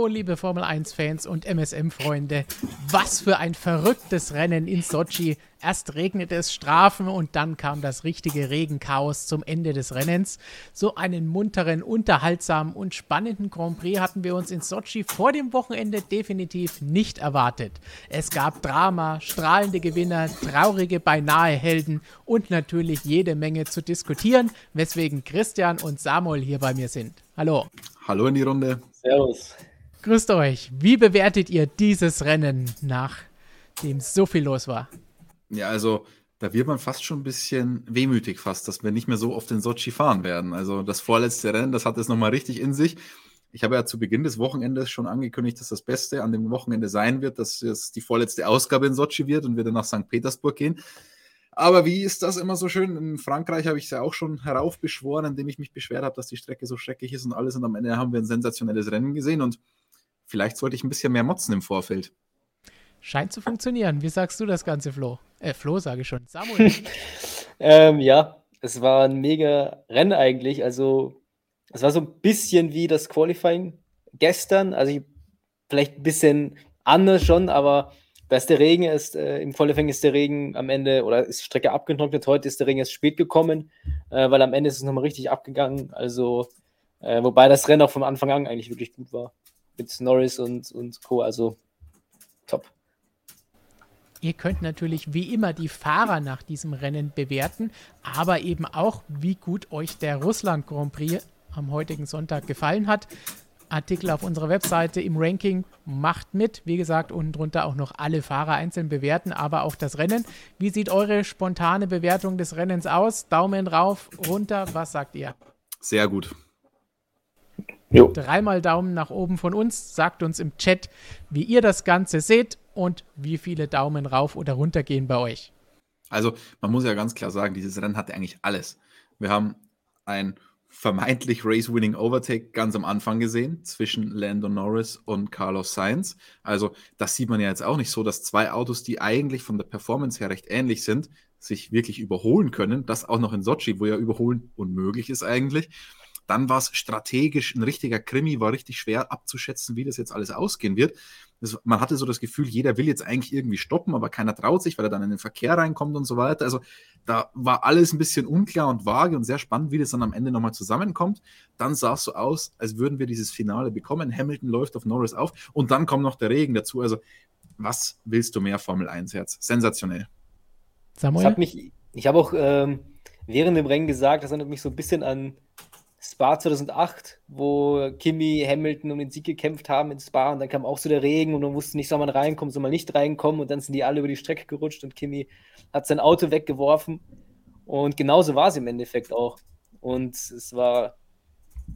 Hallo, liebe Formel 1-Fans und MSM-Freunde. Was für ein verrücktes Rennen in Sochi. Erst regnete es Strafen und dann kam das richtige Regenchaos zum Ende des Rennens. So einen munteren, unterhaltsamen und spannenden Grand Prix hatten wir uns in Sochi vor dem Wochenende definitiv nicht erwartet. Es gab Drama, strahlende Gewinner, traurige beinahe Helden und natürlich jede Menge zu diskutieren, weswegen Christian und Samuel hier bei mir sind. Hallo. Hallo in die Runde. Servus. Grüßt euch. Wie bewertet ihr dieses Rennen, nachdem so viel los war? Ja, also da wird man fast schon ein bisschen wehmütig fast, dass wir nicht mehr so oft in Sochi fahren werden. Also das vorletzte Rennen, das hat es nochmal richtig in sich. Ich habe ja zu Beginn des Wochenendes schon angekündigt, dass das Beste an dem Wochenende sein wird, dass es die vorletzte Ausgabe in Sochi wird und wir dann nach St. Petersburg gehen. Aber wie ist das immer so schön? In Frankreich habe ich es ja auch schon heraufbeschworen, indem ich mich beschwert habe, dass die Strecke so schrecklich ist und alles. Und am Ende haben wir ein sensationelles Rennen gesehen und vielleicht sollte ich ein bisschen mehr motzen im Vorfeld. Scheint zu funktionieren. Wie sagst du das Ganze, Flo? Äh, Flo sage ich schon. Samuel. ähm, ja, es war ein mega Rennen eigentlich. Also, es war so ein bisschen wie das Qualifying gestern. Also, ich, vielleicht ein bisschen anders schon, aber da ist der Regen, ist, äh, im Vollefang ist der Regen am Ende, oder ist die Strecke abgetrocknet. Heute ist der Regen erst spät gekommen, äh, weil am Ende ist es nochmal richtig abgegangen. Also, äh, wobei das Rennen auch vom Anfang an eigentlich wirklich gut war. Mit Norris und, und Co. Also, top. Ihr könnt natürlich wie immer die Fahrer nach diesem Rennen bewerten, aber eben auch, wie gut euch der Russland Grand Prix am heutigen Sonntag gefallen hat. Artikel auf unserer Webseite im Ranking. Macht mit. Wie gesagt, unten drunter auch noch alle Fahrer einzeln bewerten, aber auch das Rennen. Wie sieht eure spontane Bewertung des Rennens aus? Daumen rauf, runter. Was sagt ihr? Sehr gut. Jo. Dreimal Daumen nach oben von uns. Sagt uns im Chat, wie ihr das Ganze seht und wie viele Daumen rauf oder runter gehen bei euch. Also, man muss ja ganz klar sagen, dieses Rennen hatte eigentlich alles. Wir haben ein vermeintlich Race-Winning Overtake ganz am Anfang gesehen zwischen Lando Norris und Carlos Sainz. Also das sieht man ja jetzt auch nicht so, dass zwei Autos, die eigentlich von der Performance her recht ähnlich sind, sich wirklich überholen können. Das auch noch in Sochi, wo ja überholen unmöglich ist eigentlich. Dann war es strategisch ein richtiger Krimi, war richtig schwer abzuschätzen, wie das jetzt alles ausgehen wird. Das, man hatte so das Gefühl, jeder will jetzt eigentlich irgendwie stoppen, aber keiner traut sich, weil er dann in den Verkehr reinkommt und so weiter. Also da war alles ein bisschen unklar und vage und sehr spannend, wie das dann am Ende nochmal zusammenkommt. Dann sah es so aus, als würden wir dieses Finale bekommen. Hamilton läuft auf Norris auf und dann kommt noch der Regen dazu. Also was willst du mehr Formel 1 Herz? Sensationell. Samuel? ich habe auch ähm, während dem Rennen gesagt, das erinnert mich so ein bisschen an Spa 2008, wo Kimi, Hamilton um den Sieg gekämpft haben in Spa und dann kam auch so der Regen und man wusste nicht, soll man reinkommen, soll man nicht reinkommen und dann sind die alle über die Strecke gerutscht und Kimi hat sein Auto weggeworfen. Und genauso war es im Endeffekt auch. Und es war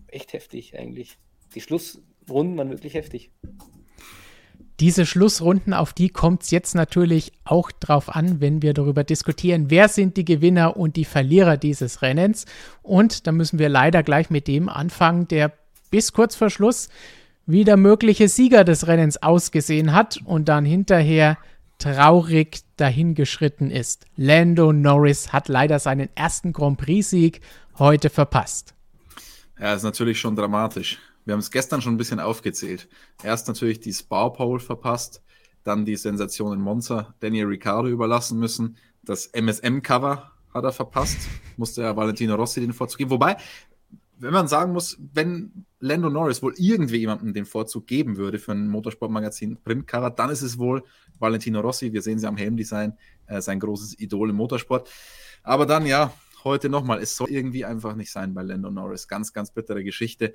echt heftig eigentlich. Die Schlussrunden waren wirklich heftig diese Schlussrunden, auf die kommt es jetzt natürlich auch drauf an, wenn wir darüber diskutieren, wer sind die Gewinner und die Verlierer dieses Rennens. Und da müssen wir leider gleich mit dem anfangen, der bis kurz vor Schluss wie der mögliche Sieger des Rennens ausgesehen hat und dann hinterher traurig dahingeschritten ist. Lando Norris hat leider seinen ersten Grand Prix-Sieg heute verpasst. Ja, ist natürlich schon dramatisch. Wir haben es gestern schon ein bisschen aufgezählt. Erst natürlich die Spa-Pole verpasst, dann die Sensation in Monza, Daniel Ricciardo überlassen müssen. Das MSM-Cover hat er verpasst, musste er Valentino Rossi den Vorzug geben. Wobei, wenn man sagen muss, wenn Lando Norris wohl irgendwie jemandem den Vorzug geben würde für ein Motorsportmagazin Printcover, dann ist es wohl Valentino Rossi. Wir sehen sie am Helmdesign, äh, sein großes Idol im Motorsport. Aber dann ja, heute nochmal, es soll irgendwie einfach nicht sein bei Lando Norris. Ganz, ganz bittere Geschichte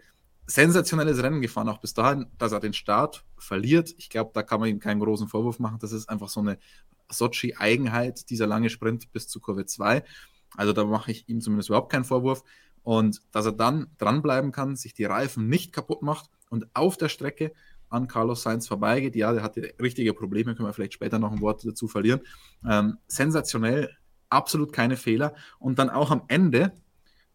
sensationelles Rennen gefahren, auch bis dahin, dass er den Start verliert. Ich glaube, da kann man ihm keinen großen Vorwurf machen. Das ist einfach so eine Sochi-Eigenheit, dieser lange Sprint bis zu Kurve 2. Also da mache ich ihm zumindest überhaupt keinen Vorwurf. Und dass er dann dranbleiben kann, sich die Reifen nicht kaputt macht und auf der Strecke an Carlos Sainz vorbeigeht. Ja, der hatte richtige Probleme, können wir vielleicht später noch ein Wort dazu verlieren. Ähm, sensationell, absolut keine Fehler. Und dann auch am Ende,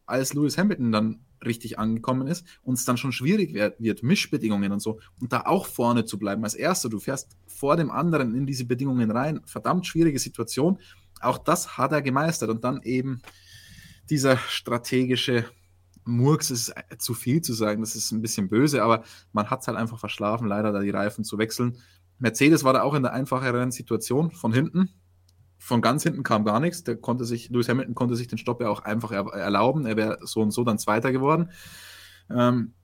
als Lewis Hamilton dann richtig angekommen ist und es dann schon schwierig wird, Mischbedingungen und so, und da auch vorne zu bleiben als Erster. Du fährst vor dem anderen in diese Bedingungen rein. Verdammt schwierige Situation. Auch das hat er gemeistert und dann eben dieser strategische Murks ist zu viel zu sagen, das ist ein bisschen böse, aber man hat es halt einfach verschlafen, leider da die Reifen zu wechseln. Mercedes war da auch in der einfacheren Situation von hinten. Von ganz hinten kam gar nichts. Der konnte sich, Lewis Hamilton konnte sich den Stopp ja auch einfach erlauben. Er wäre so und so dann Zweiter geworden. Ähm,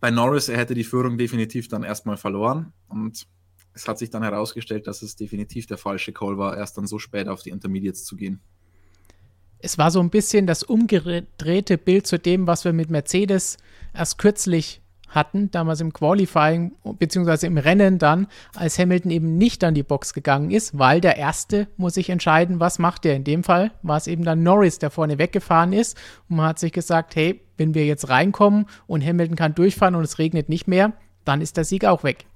bei Norris, er hätte die Führung definitiv dann erstmal verloren. Und es hat sich dann herausgestellt, dass es definitiv der falsche Call war, erst dann so spät auf die Intermediates zu gehen. Es war so ein bisschen das umgedrehte Bild zu dem, was wir mit Mercedes erst kürzlich hatten, damals im Qualifying beziehungsweise im Rennen dann, als Hamilton eben nicht an die Box gegangen ist, weil der Erste muss sich entscheiden, was macht er. In dem Fall war es eben dann Norris, der vorne weggefahren ist und man hat sich gesagt, hey, wenn wir jetzt reinkommen und Hamilton kann durchfahren und es regnet nicht mehr, dann ist der Sieg auch weg.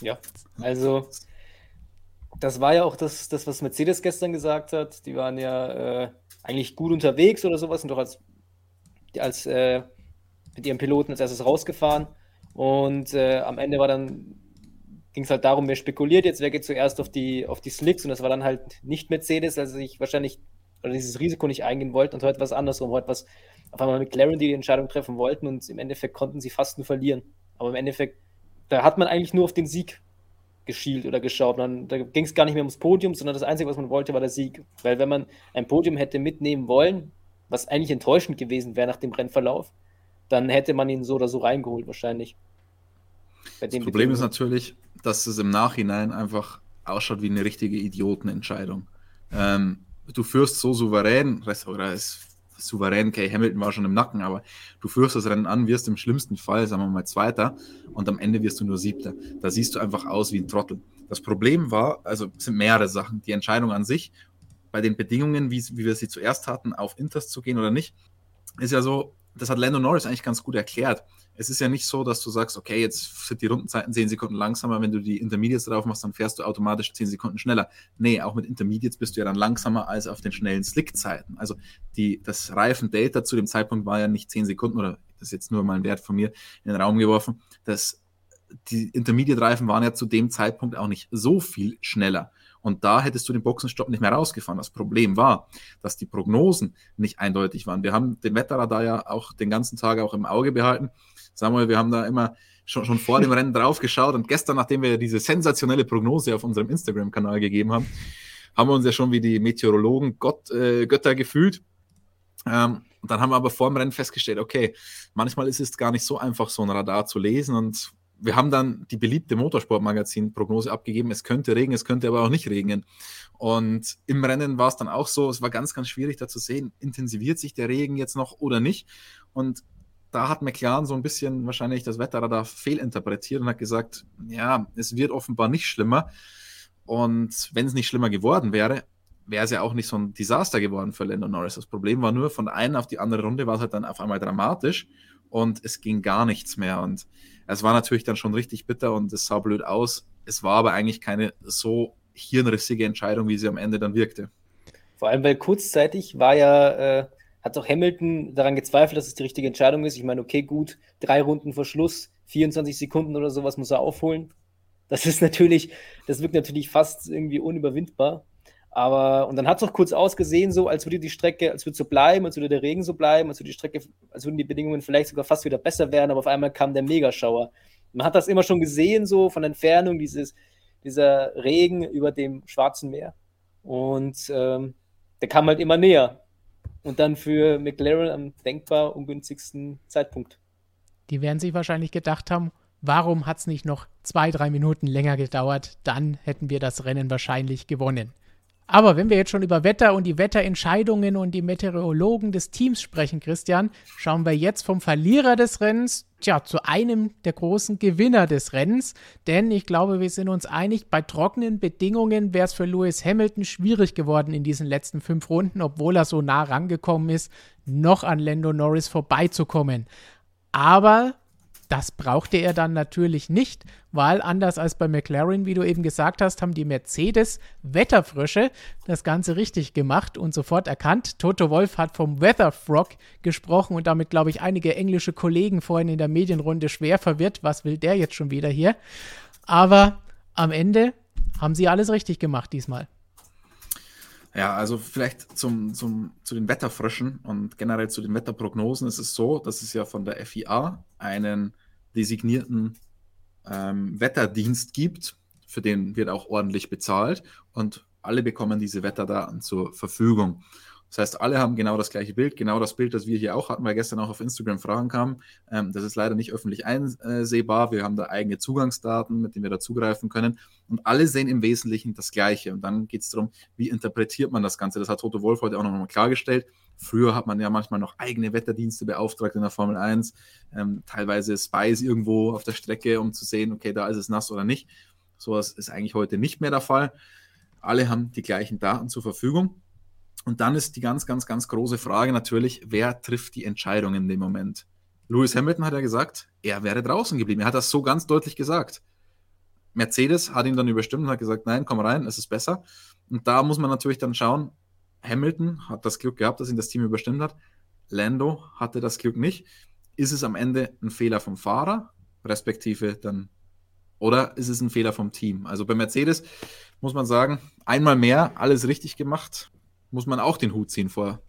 Ja, also das war ja auch das, das was Mercedes gestern gesagt hat. Die waren ja äh, eigentlich gut unterwegs oder sowas und doch als, als äh, mit ihrem Piloten als erstes rausgefahren. Und äh, am Ende war dann, ging es halt darum, wer spekuliert jetzt, wer geht zuerst auf die, auf die Slicks und das war dann halt nicht Mercedes, also ich wahrscheinlich oder dieses Risiko nicht eingehen wollten und heute was andersrum, heute was auf einmal mit die die Entscheidung treffen wollten und im Endeffekt konnten sie fast nur verlieren. Aber im Endeffekt, da hat man eigentlich nur auf den Sieg geschielt oder geschaut. Man, da ging es gar nicht mehr ums Podium, sondern das Einzige, was man wollte, war der Sieg. Weil wenn man ein Podium hätte mitnehmen wollen, was eigentlich enttäuschend gewesen wäre nach dem Rennverlauf, dann hätte man ihn so oder so reingeholt wahrscheinlich. das Problem ist natürlich, dass es im Nachhinein einfach ausschaut wie eine richtige Idiotenentscheidung. Ähm, du führst so souverän, oder es souverän, Kay Hamilton war schon im Nacken, aber du führst das Rennen an, wirst im schlimmsten Fall, sagen wir mal, Zweiter und am Ende wirst du nur Siebter. Da siehst du einfach aus wie ein Trottel. Das Problem war, also es sind mehrere Sachen. Die Entscheidung an sich, bei den Bedingungen, wie, wie wir sie zuerst hatten, auf Inters zu gehen oder nicht, ist ja so, das hat Lando Norris eigentlich ganz gut erklärt. Es ist ja nicht so, dass du sagst, okay, jetzt sind die Rundenzeiten 10 Sekunden langsamer, wenn du die Intermediates drauf machst, dann fährst du automatisch 10 Sekunden schneller. Nee, auch mit Intermediates bist du ja dann langsamer als auf den schnellen Slick-Zeiten. Also die, das Reifen-Delta zu dem Zeitpunkt war ja nicht 10 Sekunden oder das ist jetzt nur mal ein Wert von mir in den Raum geworfen. Das, die Intermediate-Reifen waren ja zu dem Zeitpunkt auch nicht so viel schneller. Und da hättest du den Boxenstopp nicht mehr rausgefahren. Das Problem war, dass die Prognosen nicht eindeutig waren. Wir haben den Wetterradar ja auch den ganzen Tag auch im Auge behalten. Samuel, wir haben da immer schon, schon vor dem Rennen drauf geschaut und gestern, nachdem wir diese sensationelle Prognose auf unserem Instagram-Kanal gegeben haben, haben wir uns ja schon wie die Meteorologen Gott, äh, Götter gefühlt. Ähm, und dann haben wir aber vor dem Rennen festgestellt, okay, manchmal ist es gar nicht so einfach, so ein Radar zu lesen und wir haben dann die beliebte Motorsportmagazin-Prognose abgegeben. Es könnte regnen, es könnte aber auch nicht regnen. Und im Rennen war es dann auch so, es war ganz, ganz schwierig da zu sehen, intensiviert sich der Regen jetzt noch oder nicht. Und da hat McLaren so ein bisschen wahrscheinlich das Wetterradar fehlinterpretiert und hat gesagt, ja, es wird offenbar nicht schlimmer. Und wenn es nicht schlimmer geworden wäre, wäre es ja auch nicht so ein Desaster geworden für Lando Norris. Das Problem war nur, von der einen auf die andere Runde war es halt dann auf einmal dramatisch und es ging gar nichts mehr. Und es war natürlich dann schon richtig bitter und es sah blöd aus. Es war aber eigentlich keine so hirnrissige Entscheidung, wie sie am Ende dann wirkte. Vor allem, weil kurzzeitig war ja, äh, hat auch Hamilton daran gezweifelt, dass es die richtige Entscheidung ist. Ich meine, okay, gut, drei Runden vor Schluss, 24 Sekunden oder sowas muss er aufholen. Das ist natürlich, das wirkt natürlich fast irgendwie unüberwindbar. Aber, und dann hat es auch kurz ausgesehen, so, als würde die Strecke, als würde so bleiben, als würde der Regen so bleiben, als würde die Strecke, als würden die Bedingungen vielleicht sogar fast wieder besser werden, aber auf einmal kam der Megaschauer. Man hat das immer schon gesehen, so von Entfernung, dieses, dieser Regen über dem Schwarzen Meer. Und ähm, der kam halt immer näher. Und dann für McLaren am denkbar ungünstigsten Zeitpunkt. Die werden sich wahrscheinlich gedacht haben, warum hat es nicht noch zwei, drei Minuten länger gedauert? Dann hätten wir das Rennen wahrscheinlich gewonnen. Aber wenn wir jetzt schon über Wetter und die Wetterentscheidungen und die Meteorologen des Teams sprechen, Christian, schauen wir jetzt vom Verlierer des Rennens tja, zu einem der großen Gewinner des Rennens. Denn ich glaube, wir sind uns einig, bei trockenen Bedingungen wäre es für Lewis Hamilton schwierig geworden in diesen letzten fünf Runden, obwohl er so nah rangekommen ist, noch an Lando Norris vorbeizukommen. Aber das brauchte er dann natürlich nicht, weil anders als bei McLaren, wie du eben gesagt hast, haben die Mercedes Wetterfrösche das Ganze richtig gemacht und sofort erkannt. Toto Wolf hat vom Weather Frog gesprochen und damit, glaube ich, einige englische Kollegen vorhin in der Medienrunde schwer verwirrt. Was will der jetzt schon wieder hier? Aber am Ende haben sie alles richtig gemacht diesmal. Ja, also vielleicht zum, zum, zu den Wetterfröschen und generell zu den Wetterprognosen ist es so, dass es ja von der FIA einen designierten ähm, Wetterdienst gibt, für den wird auch ordentlich bezahlt und alle bekommen diese Wetterdaten zur Verfügung. Das heißt, alle haben genau das gleiche Bild, genau das Bild, das wir hier auch hatten, weil gestern auch auf Instagram Fragen kamen. Ähm, das ist leider nicht öffentlich einsehbar. Wir haben da eigene Zugangsdaten, mit denen wir da zugreifen können. Und alle sehen im Wesentlichen das Gleiche. Und dann geht es darum, wie interpretiert man das Ganze. Das hat Toto Wolf heute auch nochmal klargestellt. Früher hat man ja manchmal noch eigene Wetterdienste beauftragt in der Formel 1, ähm, teilweise Spies irgendwo auf der Strecke, um zu sehen, okay, da ist es nass oder nicht. Sowas ist eigentlich heute nicht mehr der Fall. Alle haben die gleichen Daten zur Verfügung. Und dann ist die ganz, ganz, ganz große Frage natürlich, wer trifft die Entscheidung in dem Moment? Lewis Hamilton hat ja gesagt, er wäre draußen geblieben. Er hat das so ganz deutlich gesagt. Mercedes hat ihn dann überstimmt und hat gesagt, nein, komm rein, es ist besser. Und da muss man natürlich dann schauen, Hamilton hat das Glück gehabt, dass ihn das Team überstimmt hat. Lando hatte das Glück nicht. Ist es am Ende ein Fehler vom Fahrer, respektive dann, oder ist es ein Fehler vom Team? Also bei Mercedes muss man sagen, einmal mehr alles richtig gemacht muss man auch den Hut ziehen vor.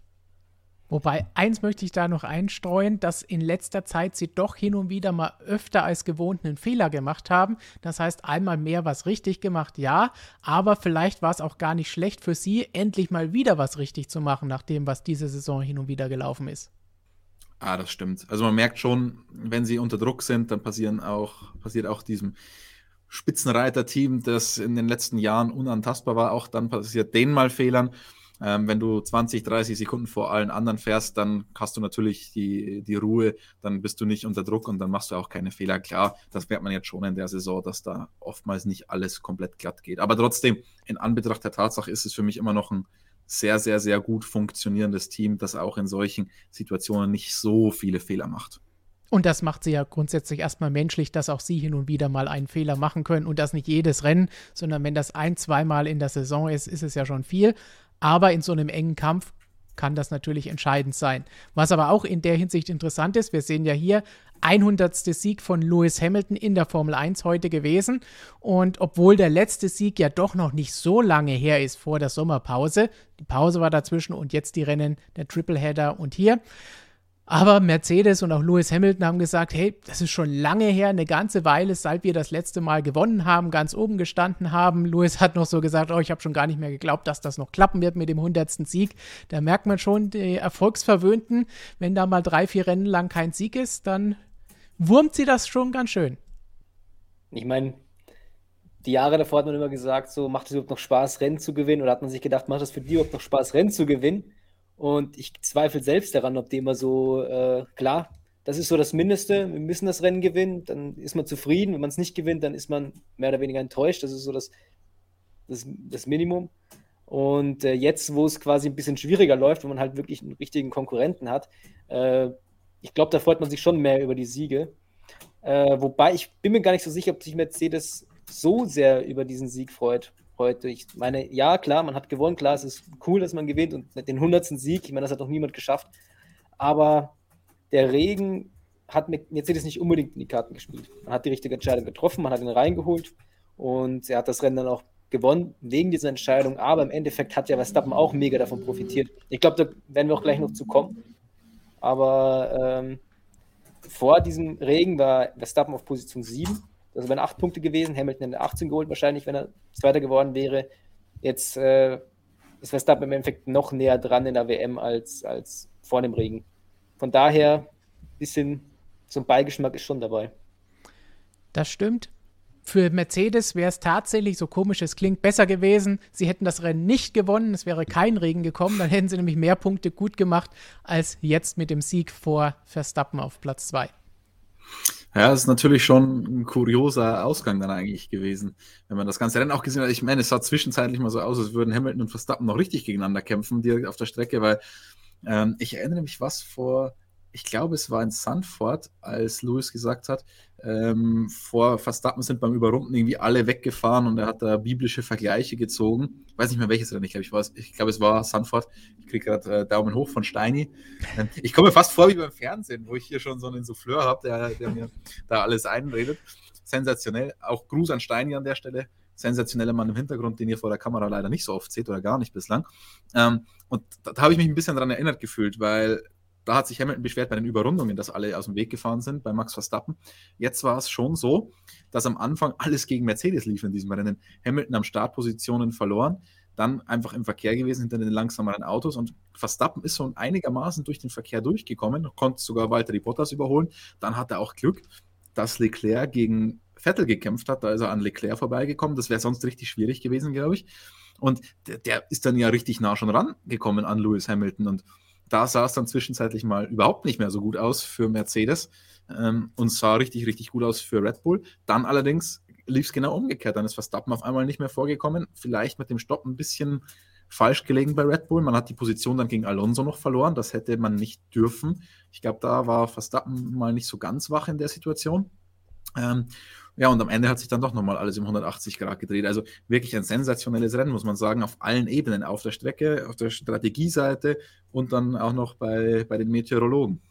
Wobei, eins möchte ich da noch einstreuen, dass in letzter Zeit sie doch hin und wieder mal öfter als gewohnt einen Fehler gemacht haben. Das heißt, einmal mehr was richtig gemacht, ja, aber vielleicht war es auch gar nicht schlecht für sie, endlich mal wieder was richtig zu machen, nach dem, was diese Saison hin und wieder gelaufen ist. Ah, das stimmt. Also man merkt schon, wenn sie unter Druck sind, dann passieren auch, passiert auch diesem Spitzenreiter-Team, das in den letzten Jahren unantastbar war, auch dann passiert denen mal Fehlern. Ähm, wenn du 20, 30 Sekunden vor allen anderen fährst, dann hast du natürlich die, die Ruhe, dann bist du nicht unter Druck und dann machst du auch keine Fehler. Klar, das merkt man jetzt schon in der Saison, dass da oftmals nicht alles komplett glatt geht. Aber trotzdem, in Anbetracht der Tatsache ist es für mich immer noch ein sehr, sehr, sehr gut funktionierendes Team, das auch in solchen Situationen nicht so viele Fehler macht. Und das macht sie ja grundsätzlich erstmal menschlich, dass auch sie hin und wieder mal einen Fehler machen können und das nicht jedes Rennen, sondern wenn das ein, zweimal in der Saison ist, ist es ja schon viel. Aber in so einem engen Kampf kann das natürlich entscheidend sein. Was aber auch in der Hinsicht interessant ist, wir sehen ja hier 100. Sieg von Lewis Hamilton in der Formel 1 heute gewesen. Und obwohl der letzte Sieg ja doch noch nicht so lange her ist vor der Sommerpause, die Pause war dazwischen und jetzt die Rennen der Tripleheader und hier, aber Mercedes und auch Lewis Hamilton haben gesagt, hey, das ist schon lange her, eine ganze Weile, seit wir das letzte Mal gewonnen haben, ganz oben gestanden haben. Lewis hat noch so gesagt, oh, ich habe schon gar nicht mehr geglaubt, dass das noch klappen wird mit dem 100. Sieg. Da merkt man schon, die Erfolgsverwöhnten, wenn da mal drei, vier Rennen lang kein Sieg ist, dann wurmt sie das schon ganz schön. Ich meine, die Jahre davor hat man immer gesagt, so macht es überhaupt noch Spaß, Rennen zu gewinnen? Oder hat man sich gedacht, macht es für die überhaupt noch Spaß, Rennen zu gewinnen? Und ich zweifle selbst daran, ob die immer so, äh, klar, das ist so das Mindeste, wir müssen das Rennen gewinnen, dann ist man zufrieden. Wenn man es nicht gewinnt, dann ist man mehr oder weniger enttäuscht. Das ist so das, das, das Minimum. Und äh, jetzt, wo es quasi ein bisschen schwieriger läuft, wenn man halt wirklich einen richtigen Konkurrenten hat, äh, ich glaube, da freut man sich schon mehr über die Siege. Äh, wobei ich bin mir gar nicht so sicher, ob sich Mercedes so sehr über diesen Sieg freut heute. Ich meine, ja, klar, man hat gewonnen, klar, es ist cool, dass man gewinnt und den 100. Sieg, ich meine, das hat noch niemand geschafft. Aber der Regen hat Mercedes nicht unbedingt in die Karten gespielt. Man hat die richtige Entscheidung getroffen, man hat ihn reingeholt und er hat das Rennen dann auch gewonnen wegen dieser Entscheidung. Aber im Endeffekt hat ja Verstappen auch mega davon profitiert. Ich glaube, da werden wir auch gleich noch zu kommen. Aber ähm, vor diesem Regen war Verstappen auf Position 7 das wären acht Punkte gewesen. Hamilton hätte 18 geholt, wahrscheinlich, wenn er Zweiter geworden wäre. Jetzt äh, ist Verstappen im Endeffekt noch näher dran in der WM als, als vor dem Regen. Von daher, ein bisschen so ein Beigeschmack ist schon dabei. Das stimmt. Für Mercedes wäre es tatsächlich, so komisch es klingt, besser gewesen. Sie hätten das Rennen nicht gewonnen, es wäre kein Regen gekommen, dann hätten sie nämlich mehr Punkte gut gemacht als jetzt mit dem Sieg vor Verstappen auf Platz 2. Ja, es ist natürlich schon ein kurioser Ausgang dann eigentlich gewesen, wenn man das ganze Rennen auch gesehen hat. Ich meine, es sah zwischenzeitlich mal so aus, als würden Hamilton und Verstappen noch richtig gegeneinander kämpfen, direkt auf der Strecke, weil ähm, ich erinnere mich, was vor ich glaube, es war in Sanford, als Lewis gesagt hat, ähm, vor Verstappen sind beim Überrunden irgendwie alle weggefahren und er hat da biblische Vergleiche gezogen. Ich weiß nicht mehr welches Rennen, ich glaube, ich, ich glaub, es war Sanford. Ich kriege gerade äh, Daumen hoch von Steini. Ähm, ich komme fast vor wie beim Fernsehen, wo ich hier schon so einen Souffleur habe, der, der mir da alles einredet. Sensationell. Auch Gruß an Steini an der Stelle. sensationeller Mann im Hintergrund, den ihr vor der Kamera leider nicht so oft seht oder gar nicht bislang. Ähm, und da, da habe ich mich ein bisschen daran erinnert gefühlt, weil da hat sich Hamilton beschwert bei den Überrundungen, dass alle aus dem Weg gefahren sind bei Max Verstappen. Jetzt war es schon so, dass am Anfang alles gegen Mercedes lief in diesem Rennen. Hamilton am Startpositionen verloren, dann einfach im Verkehr gewesen hinter den langsameren Autos und Verstappen ist so einigermaßen durch den Verkehr durchgekommen, konnte sogar Valtteri Bottas überholen. Dann hat er auch Glück, dass Leclerc gegen Vettel gekämpft hat. Da ist er an Leclerc vorbeigekommen. Das wäre sonst richtig schwierig gewesen, glaube ich. Und der, der, ist dann ja richtig nah schon rangekommen an Lewis Hamilton. Und da sah es dann zwischenzeitlich mal überhaupt nicht mehr so gut aus für Mercedes ähm, und sah richtig, richtig gut aus für Red Bull. Dann allerdings lief es genau umgekehrt. Dann ist Verstappen auf einmal nicht mehr vorgekommen. Vielleicht mit dem Stopp ein bisschen falsch gelegen bei Red Bull. Man hat die Position dann gegen Alonso noch verloren. Das hätte man nicht dürfen. Ich glaube, da war Verstappen mal nicht so ganz wach in der Situation. Ähm, ja, und am Ende hat sich dann doch nochmal alles im 180 Grad gedreht. Also wirklich ein sensationelles Rennen, muss man sagen, auf allen Ebenen, auf der Strecke, auf der Strategieseite und dann auch noch bei, bei den Meteorologen.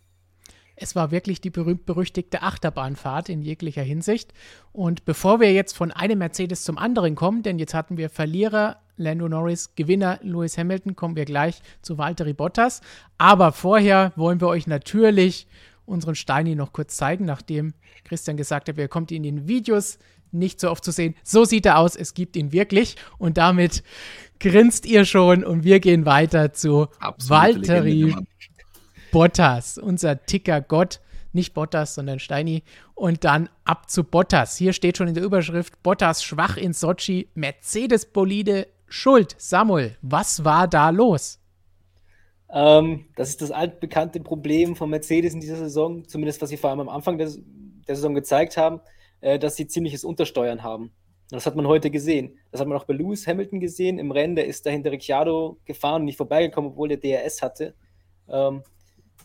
Es war wirklich die berühmt-berüchtigte Achterbahnfahrt in jeglicher Hinsicht. Und bevor wir jetzt von einem Mercedes zum anderen kommen, denn jetzt hatten wir Verlierer Lando Norris, Gewinner Lewis Hamilton, kommen wir gleich zu Valtteri Bottas. Aber vorher wollen wir euch natürlich unseren Steini noch kurz zeigen, nachdem Christian gesagt hat, er kommt in den Videos nicht so oft zu sehen. So sieht er aus, es gibt ihn wirklich. Und damit grinst ihr schon und wir gehen weiter zu Valtteri Bottas, unser Ticker-Gott. Nicht Bottas, sondern Steini. Und dann ab zu Bottas. Hier steht schon in der Überschrift: Bottas schwach in Sochi, Mercedes-Bolide schuld. Samuel, was war da los? Ähm, das ist das altbekannte Problem von Mercedes in dieser Saison, zumindest was sie vor allem am Anfang der, der Saison gezeigt haben, äh, dass sie ziemliches Untersteuern haben. das hat man heute gesehen. Das hat man auch bei Lewis Hamilton gesehen im Rennen. Der ist da hinter Ricciardo gefahren und nicht vorbeigekommen, obwohl der DRS hatte. Ähm,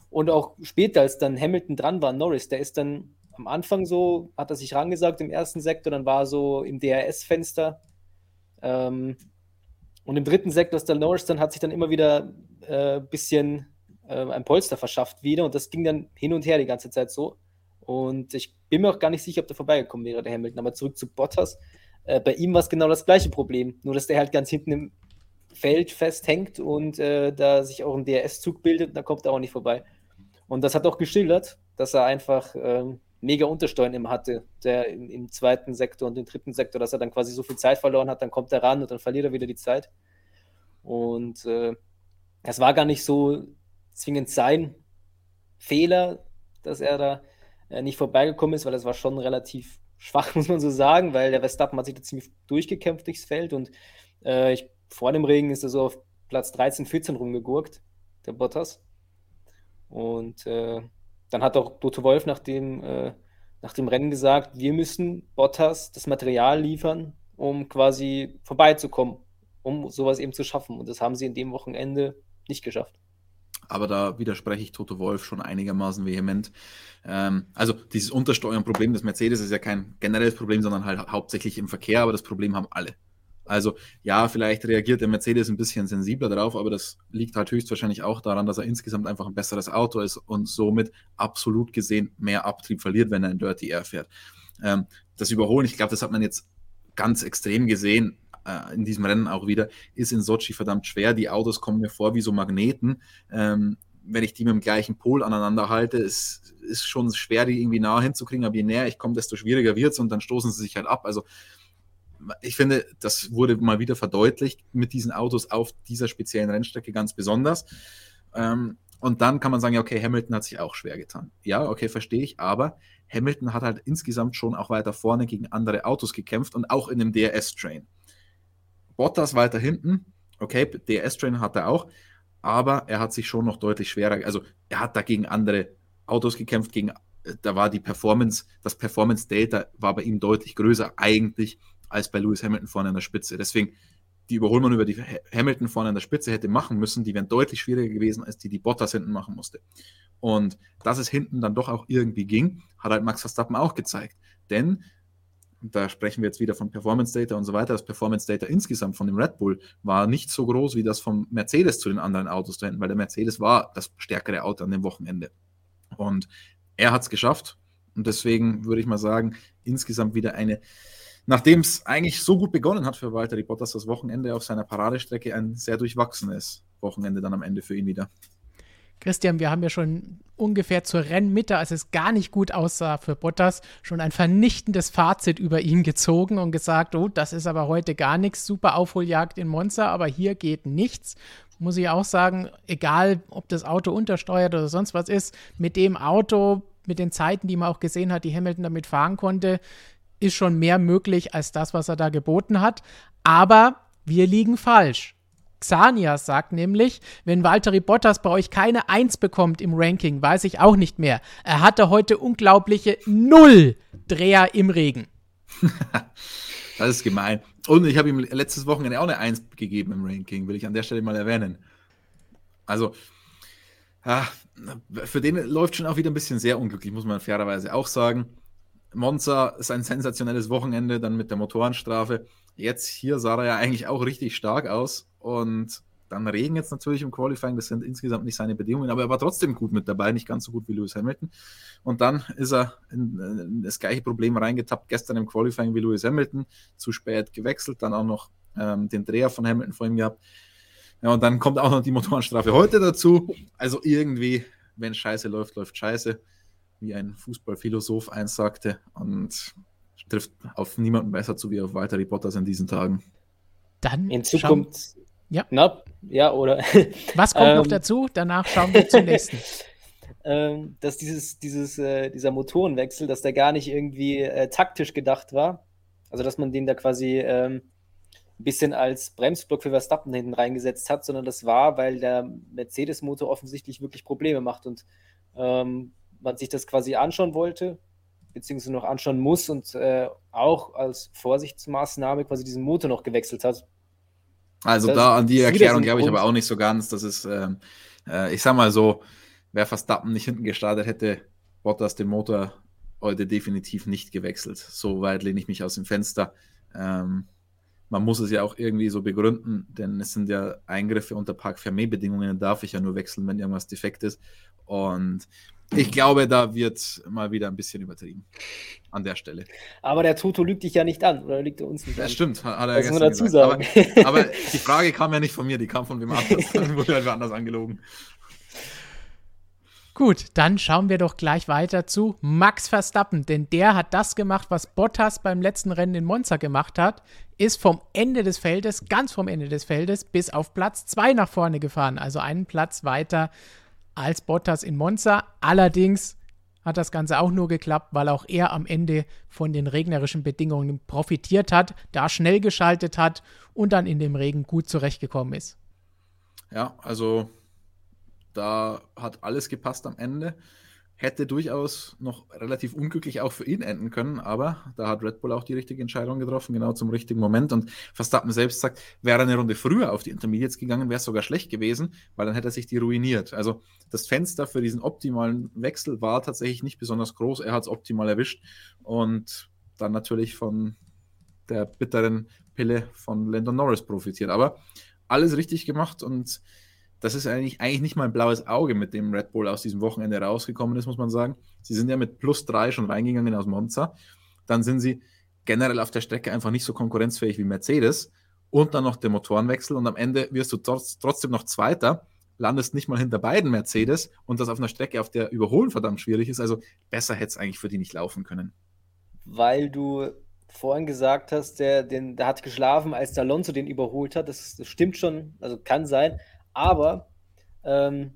und auch später, als dann Hamilton dran war, Norris, der ist dann am Anfang so, hat er sich rangesagt im ersten Sektor, dann war er so im DRS-Fenster. Ähm, und im dritten Sektor ist der dann hat sich dann immer wieder ein äh, bisschen äh, ein Polster verschafft wieder und das ging dann hin und her die ganze Zeit so. Und ich bin mir auch gar nicht sicher, ob der vorbeigekommen wäre, der Hamilton. Aber zurück zu Bottas. Äh, bei ihm war es genau das gleiche Problem, nur dass der halt ganz hinten im Feld festhängt und äh, da sich auch ein DRS-Zug bildet und da kommt er auch nicht vorbei. Und das hat auch geschildert, dass er einfach ähm, mega Untersteuern immer hatte, der im, im, zweiten Sektor und im dritten Sektor, dass er dann quasi so viel Zeit verloren hat, dann kommt er ran und dann verliert er wieder die Zeit. Und äh, das war gar nicht so zwingend sein Fehler, dass er da äh, nicht vorbeigekommen ist, weil das war schon relativ schwach, muss man so sagen, weil der Verstappen hat sich da ziemlich durchgekämpft durchs Feld und äh, ich, vor dem Regen ist er so auf Platz 13, 14 rumgegurkt, der Bottas. Und äh, dann hat auch Dotto Wolf nach dem, äh, nach dem Rennen gesagt, wir müssen Bottas das Material liefern, um quasi vorbeizukommen, um sowas eben zu schaffen. Und das haben sie in dem Wochenende nicht geschafft. Aber da widerspreche ich Toto Wolf schon einigermaßen vehement. Ähm, also dieses Untersteuern-Problem des Mercedes ist ja kein generelles Problem, sondern halt hauptsächlich im Verkehr, aber das Problem haben alle. Also ja, vielleicht reagiert der Mercedes ein bisschen sensibler darauf, aber das liegt halt höchstwahrscheinlich auch daran, dass er insgesamt einfach ein besseres Auto ist und somit absolut gesehen mehr Abtrieb verliert, wenn er in Dirty Air fährt. Ähm, das Überholen, ich glaube, das hat man jetzt ganz extrem gesehen äh, in diesem Rennen auch wieder, ist in Sochi verdammt schwer. Die Autos kommen mir vor wie so Magneten. Ähm, wenn ich die mit dem gleichen Pol aneinander halte, ist, ist schon schwer, die irgendwie nah hinzukriegen, aber je näher ich komme, desto schwieriger wird es und dann stoßen sie sich halt ab. Also ich finde, das wurde mal wieder verdeutlicht mit diesen Autos auf dieser speziellen Rennstrecke ganz besonders. Ähm, und dann kann man sagen, ja, okay, Hamilton hat sich auch schwer getan. Ja, okay, verstehe ich, aber Hamilton hat halt insgesamt schon auch weiter vorne gegen andere Autos gekämpft und auch in dem DRS-Train. Bottas weiter hinten, okay, DRS-Train hat er auch, aber er hat sich schon noch deutlich schwerer, also er hat da gegen andere Autos gekämpft, gegen, da war die Performance, das Performance Delta war bei ihm deutlich größer eigentlich als bei Lewis Hamilton vorne an der Spitze. Deswegen, die Überholmann über die Hamilton vorne an der Spitze hätte machen müssen, die wären deutlich schwieriger gewesen, als die, die Bottas hinten machen musste. Und dass es hinten dann doch auch irgendwie ging, hat halt Max Verstappen auch gezeigt. Denn, da sprechen wir jetzt wieder von Performance Data und so weiter, das Performance Data insgesamt von dem Red Bull war nicht so groß wie das vom Mercedes zu den anderen Autos da hinten, weil der Mercedes war das stärkere Auto an dem Wochenende. Und er hat es geschafft. Und deswegen würde ich mal sagen, insgesamt wieder eine nachdem es eigentlich so gut begonnen hat für Walter Bottas, das Wochenende auf seiner Paradestrecke ein sehr durchwachsenes Wochenende dann am Ende für ihn wieder. Christian, wir haben ja schon ungefähr zur Rennmitte, als es gar nicht gut aussah für Bottas, schon ein vernichtendes Fazit über ihn gezogen und gesagt, oh, das ist aber heute gar nichts, super Aufholjagd in Monza, aber hier geht nichts. Muss ich auch sagen, egal ob das Auto untersteuert oder sonst was ist, mit dem Auto, mit den Zeiten, die man auch gesehen hat, die Hamilton damit fahren konnte, ist schon mehr möglich als das, was er da geboten hat. Aber wir liegen falsch. Xanias sagt nämlich, wenn Valtteri Bottas bei euch keine Eins bekommt im Ranking, weiß ich auch nicht mehr. Er hatte heute unglaubliche Null Dreher im Regen. das ist gemein. Und ich habe ihm letztes Wochenende auch eine Eins gegeben im Ranking, will ich an der Stelle mal erwähnen. Also, ja, für den läuft schon auch wieder ein bisschen sehr unglücklich, muss man fairerweise auch sagen. Monza ist ein sensationelles Wochenende, dann mit der Motorenstrafe. Jetzt hier sah er ja eigentlich auch richtig stark aus und dann Regen jetzt natürlich im Qualifying, das sind insgesamt nicht seine Bedingungen, aber er war trotzdem gut mit dabei, nicht ganz so gut wie Lewis Hamilton. Und dann ist er in, in das gleiche Problem reingetappt, gestern im Qualifying wie Lewis Hamilton, zu spät gewechselt, dann auch noch ähm, den Dreher von Hamilton vor ihm gehabt. Ja, und dann kommt auch noch die Motorenstrafe heute dazu. Also irgendwie, wenn Scheiße läuft, läuft Scheiße, wie ein Fußballphilosoph eins sagte. Und trifft auf niemanden besser zu wie auf Walter Bottas in diesen Tagen. Dann in Zukunft. Ja. Na, ja, oder. Was kommt ähm, noch dazu? Danach schauen wir zum nächsten. ähm, dass dieses, dieses, äh, dieser Motorenwechsel, dass der gar nicht irgendwie äh, taktisch gedacht war. Also, dass man den da quasi ähm, ein bisschen als Bremsblock für Verstappen hinten reingesetzt hat, sondern das war, weil der Mercedes-Motor offensichtlich wirklich Probleme macht und ähm, man sich das quasi anschauen wollte, beziehungsweise noch anschauen muss und äh, auch als Vorsichtsmaßnahme quasi diesen Motor noch gewechselt hat. Also das da an die Erklärung glaube ich aber auch nicht so ganz. Das ist, ähm, äh, ich sag mal so, wer Verstappen nicht hinten gestartet hätte, Bottas den Motor heute definitiv nicht gewechselt. So weit lehne ich mich aus dem Fenster. Ähm, man muss es ja auch irgendwie so begründen, denn es sind ja Eingriffe unter Park Fermé-Bedingungen, darf ich ja nur wechseln, wenn irgendwas defekt ist. Und ich glaube, da wird mal wieder ein bisschen übertrieben an der Stelle. Aber der Toto lügt dich ja nicht an, oder lügt er uns nicht das an? Das stimmt, hat er das gestern dazu gesagt. Sagen. Aber, aber, die Frage kam ja nicht von mir, die kam von wem anders. Dann wurde halt anders angelogen. Gut, dann schauen wir doch gleich weiter zu Max Verstappen, denn der hat das gemacht, was Bottas beim letzten Rennen in Monza gemacht hat, ist vom Ende des Feldes, ganz vom Ende des Feldes, bis auf Platz 2 nach vorne gefahren, also einen Platz weiter als Bottas in Monza. Allerdings hat das Ganze auch nur geklappt, weil auch er am Ende von den regnerischen Bedingungen profitiert hat, da schnell geschaltet hat und dann in dem Regen gut zurechtgekommen ist. Ja, also da hat alles gepasst am Ende. Hätte durchaus noch relativ unglücklich auch für ihn enden können, aber da hat Red Bull auch die richtige Entscheidung getroffen, genau zum richtigen Moment. Und Verstappen selbst sagt, wäre eine Runde früher auf die Intermediates gegangen, wäre es sogar schlecht gewesen, weil dann hätte er sich die ruiniert. Also das Fenster für diesen optimalen Wechsel war tatsächlich nicht besonders groß. Er hat es optimal erwischt und dann natürlich von der bitteren Pille von Landon Norris profitiert. Aber alles richtig gemacht und das ist eigentlich, eigentlich nicht mal ein blaues Auge, mit dem Red Bull aus diesem Wochenende rausgekommen ist, muss man sagen. Sie sind ja mit plus drei schon reingegangen aus Monza. Dann sind sie generell auf der Strecke einfach nicht so konkurrenzfähig wie Mercedes. Und dann noch der Motorenwechsel und am Ende wirst du trotz, trotzdem noch Zweiter, landest nicht mal hinter beiden Mercedes und das auf einer Strecke, auf der Überholen verdammt schwierig ist. Also besser hätte es eigentlich für die nicht laufen können. Weil du vorhin gesagt hast, der, den, der hat geschlafen, als der Alonso den überholt hat. Das, das stimmt schon, also kann sein. Aber ähm,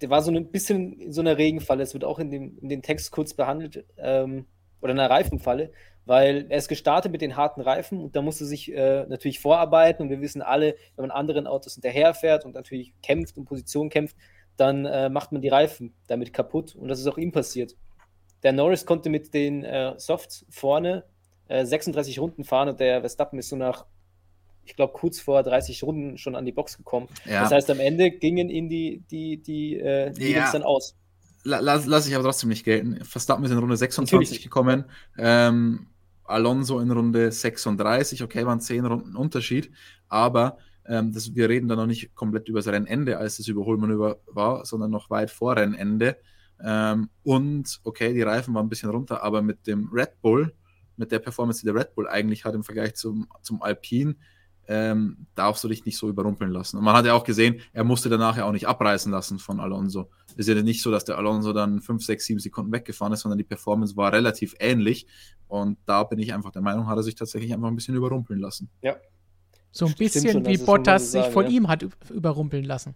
der war so ein bisschen in so einer Regenfalle. Es wird auch in dem, in dem Text kurz behandelt, ähm, oder in einer Reifenfalle, weil er ist gestartet mit den harten Reifen und da musste sich äh, natürlich vorarbeiten. Und wir wissen alle, wenn man anderen Autos hinterherfährt und natürlich kämpft und Position kämpft, dann äh, macht man die Reifen damit kaputt. Und das ist auch ihm passiert. Der Norris konnte mit den äh, Softs vorne 36 äh, Runden fahren und der Verstappen ist so nach ich glaube, kurz vor 30 Runden schon an die Box gekommen. Ja. Das heißt, am Ende gingen ihn die, die, die, äh, die ja. dann aus. Lass, lass ich aber trotzdem nicht gelten. Verstappen ist in Runde 26 Natürlich. gekommen. Ähm, Alonso in Runde 36. Okay, waren 10 Runden Unterschied. Aber ähm, das, wir reden da noch nicht komplett über das Rennende, als das Überholmanöver war, sondern noch weit vor Rennende. Ähm, und okay, die Reifen waren ein bisschen runter, aber mit dem Red Bull mit der Performance, die der Red Bull eigentlich hat im Vergleich zum, zum Alpine, ähm, darfst du dich nicht so überrumpeln lassen. Und man hat ja auch gesehen, er musste danach ja auch nicht abreißen lassen von Alonso. Es ist ja nicht so, dass der Alonso dann 5, 6, 7 Sekunden weggefahren ist, sondern die Performance war relativ ähnlich. Und da bin ich einfach der Meinung, hat er sich tatsächlich einfach ein bisschen überrumpeln lassen. Ja. So ein bisschen schon, wie Bottas sich von ja. ihm hat überrumpeln lassen.